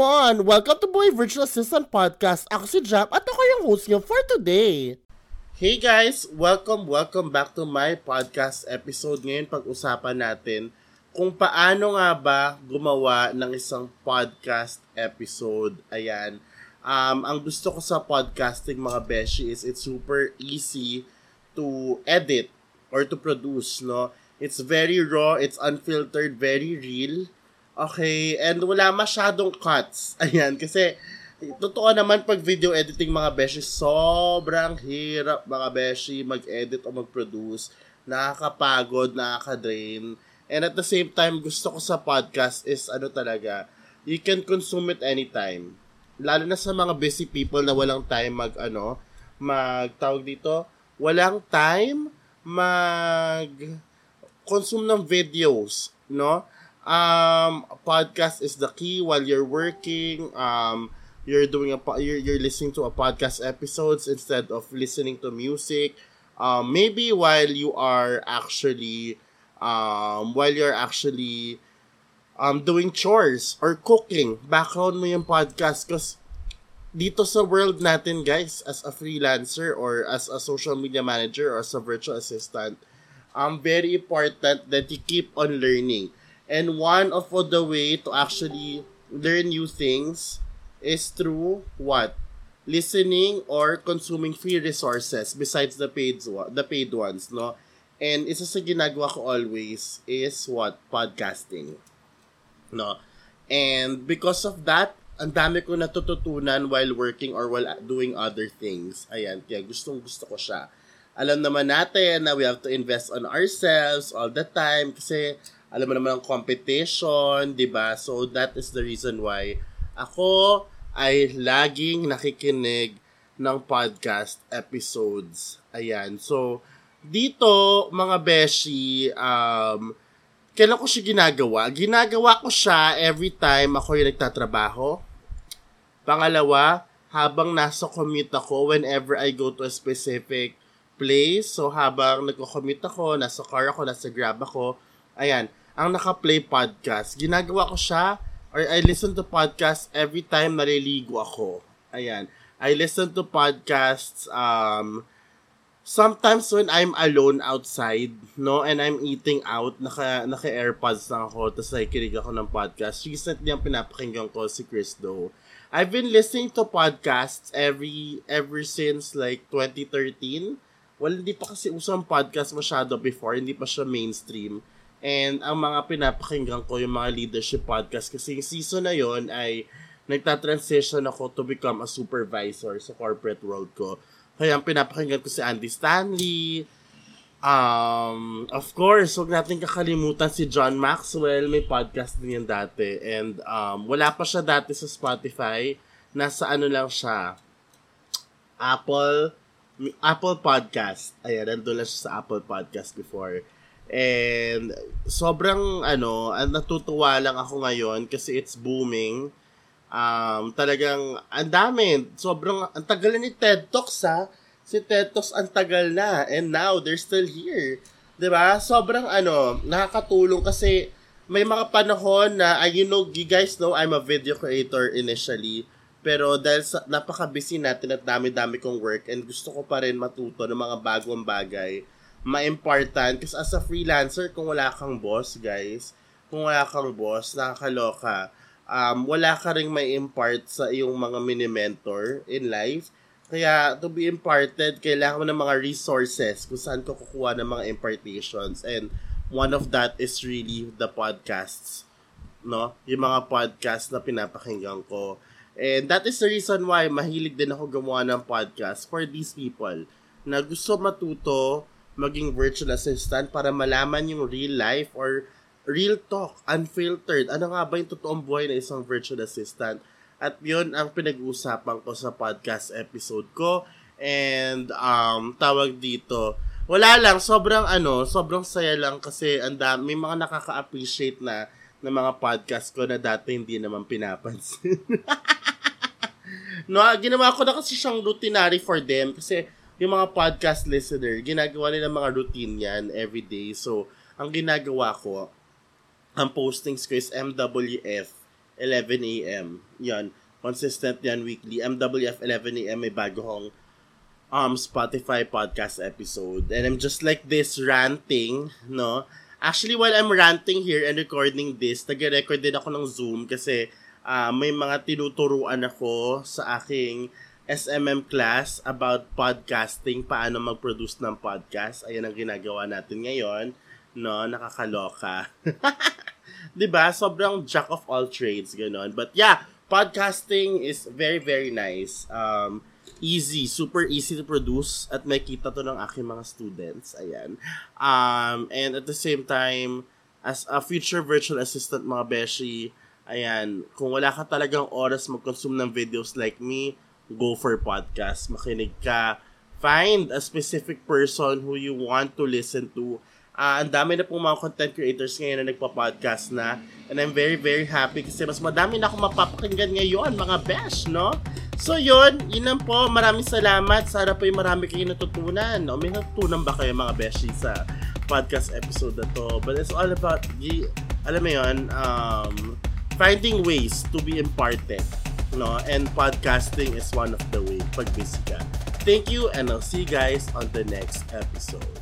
come on! Welcome to Boy Virtual Assistant Podcast. Ako si Jap at ako yung host niyo for today. Hey guys! Welcome, welcome back to my podcast episode. Ngayon pag-usapan natin kung paano nga ba gumawa ng isang podcast episode. Ayan. Um, ang gusto ko sa podcasting mga beshi is it's super easy to edit or to produce, no? It's very raw, it's unfiltered, very real Okay, and wala masyadong cuts. Ayan, kasi totoo naman pag video editing mga beshi, sobrang hirap mga beshi mag-edit o mag-produce. Nakakapagod, nakaka-drain. And at the same time, gusto ko sa podcast is ano talaga, you can consume it anytime. Lalo na sa mga busy people na walang time mag ano, mag tawag dito, walang time mag consume ng videos, no? Um, podcast is the key while you're working. Um, you're doing a you're, you're listening to a podcast episodes instead of listening to music. Um, maybe while you are actually um, while you're actually um, doing chores or cooking, background mo yung podcast because dito sa world natin guys as a freelancer or as a social media manager or as a virtual assistant um very important that you keep on learning And one of the way to actually learn new things is through what? Listening or consuming free resources besides the paid the paid ones, no? And isa sa ginagawa ko always is what? Podcasting. No? And because of that, ang dami ko natututunan while working or while doing other things. Ayan, kaya gustong gusto ko siya. Alam naman natin na we have to invest on ourselves all the time kasi alam mo naman ang competition, 'di ba? So that is the reason why ako ay laging nakikinig ng podcast episodes. Ayan. So dito mga beshi, um kailan ko siya ginagawa? Ginagawa ko siya every time ako yung nagtatrabaho. Pangalawa, habang nasa commute ako, whenever I go to a specific place, so habang nagko-commute ako, nasa car ako, nasa grab ako, ayan, ang naka-play podcast. Ginagawa ko siya or I listen to podcasts every time naliligo ako. Ayan. I listen to podcasts um sometimes when I'm alone outside, no, and I'm eating out, naka, naka-airpods lang ako, tapos nakikinig ako ng podcast. Recently, ang pinapakinggan ko si Chris Do. I've been listening to podcasts every, ever since like 2013. Well, hindi pa kasi usang podcast masyado before, hindi pa siya mainstream. And ang mga pinapakinggan ko yung mga leadership podcast kasi yung season na yon ay nagta-transition ako to become a supervisor sa corporate world ko. Kaya ang pinapakinggan ko si Andy Stanley. Um, of course, huwag natin kakalimutan si John Maxwell. May podcast din yan dati. And um, wala pa siya dati sa Spotify. Nasa ano lang siya. Apple Apple Podcast. Ayan, nandun lang siya sa Apple Podcast before. And sobrang ano, natutuwa lang ako ngayon kasi it's booming. Um, talagang ang dami. Sobrang ang tagal ni TED Talks ha. Si TED Talks ang tagal na and now they're still here. 'Di ba? Sobrang ano, nakakatulong kasi may mga panahon na uh, you know, you guys know I'm a video creator initially. Pero dahil sa, napaka-busy natin at dami-dami kong work and gusto ko pa rin matuto ng mga bagong bagay ma-important. Kasi as a freelancer, kung wala kang boss, guys, kung wala kang boss, nakakaloka. Um, wala ka rin may impart sa iyong mga mini-mentor in life. Kaya, to be imparted, kailangan mo ng mga resources kung saan ko kukuha ng mga impartations. And one of that is really the podcasts. No? Yung mga podcasts na pinapakinggan ko. And that is the reason why mahilig din ako gumawa ng podcast for these people na gusto matuto maging virtual assistant para malaman yung real life or real talk, unfiltered. Ano nga ba yung totoong buhay ng isang virtual assistant? At yun ang pinag-uusapan ko sa podcast episode ko. And um, tawag dito, wala lang, sobrang ano, sobrang saya lang kasi ang may mga nakaka-appreciate na ng mga podcast ko na dati hindi naman pinapansin. no, ginawa ko na kasi siyang routinary for them kasi yung mga podcast listener, ginagawa nila mga routine yan every day. So, ang ginagawa ko, ang postings ko is MWF 11 a.m. Yan. Consistent yan weekly. MWF 11 a.m. may bago hong um, Spotify podcast episode. And I'm just like this ranting, no? Actually, while I'm ranting here and recording this, nag-record din ako ng Zoom kasi uh, may mga tinuturuan ako sa aking SMM class about podcasting, paano mag-produce ng podcast. Ayan ang ginagawa natin ngayon. No, nakakaloka. 'Di ba? Sobrang jack of all trades ganun. But yeah, podcasting is very very nice. Um easy, super easy to produce at may kita to ng aking mga students. Ayan. Um, and at the same time, as a future virtual assistant mga beshi, ayan, kung wala ka talagang oras mag-consume ng videos like me, go for podcast. Makinig ka. Find a specific person who you want to listen to Uh, ang dami na pong mga content creators ngayon na nagpa-podcast na. And I'm very, very happy kasi mas madami na akong mapapakinggan ngayon, mga besh, no? So yun, yun lang po. Maraming salamat. Sana po yung marami kayo natutunan. No? May natutunan ba kayo mga beshi sa podcast episode na to? But it's all about, the, alam mo yun, um, finding ways to be imparted. No? And podcasting is one of the way pag busy ka. Thank you and I'll see you guys on the next episode.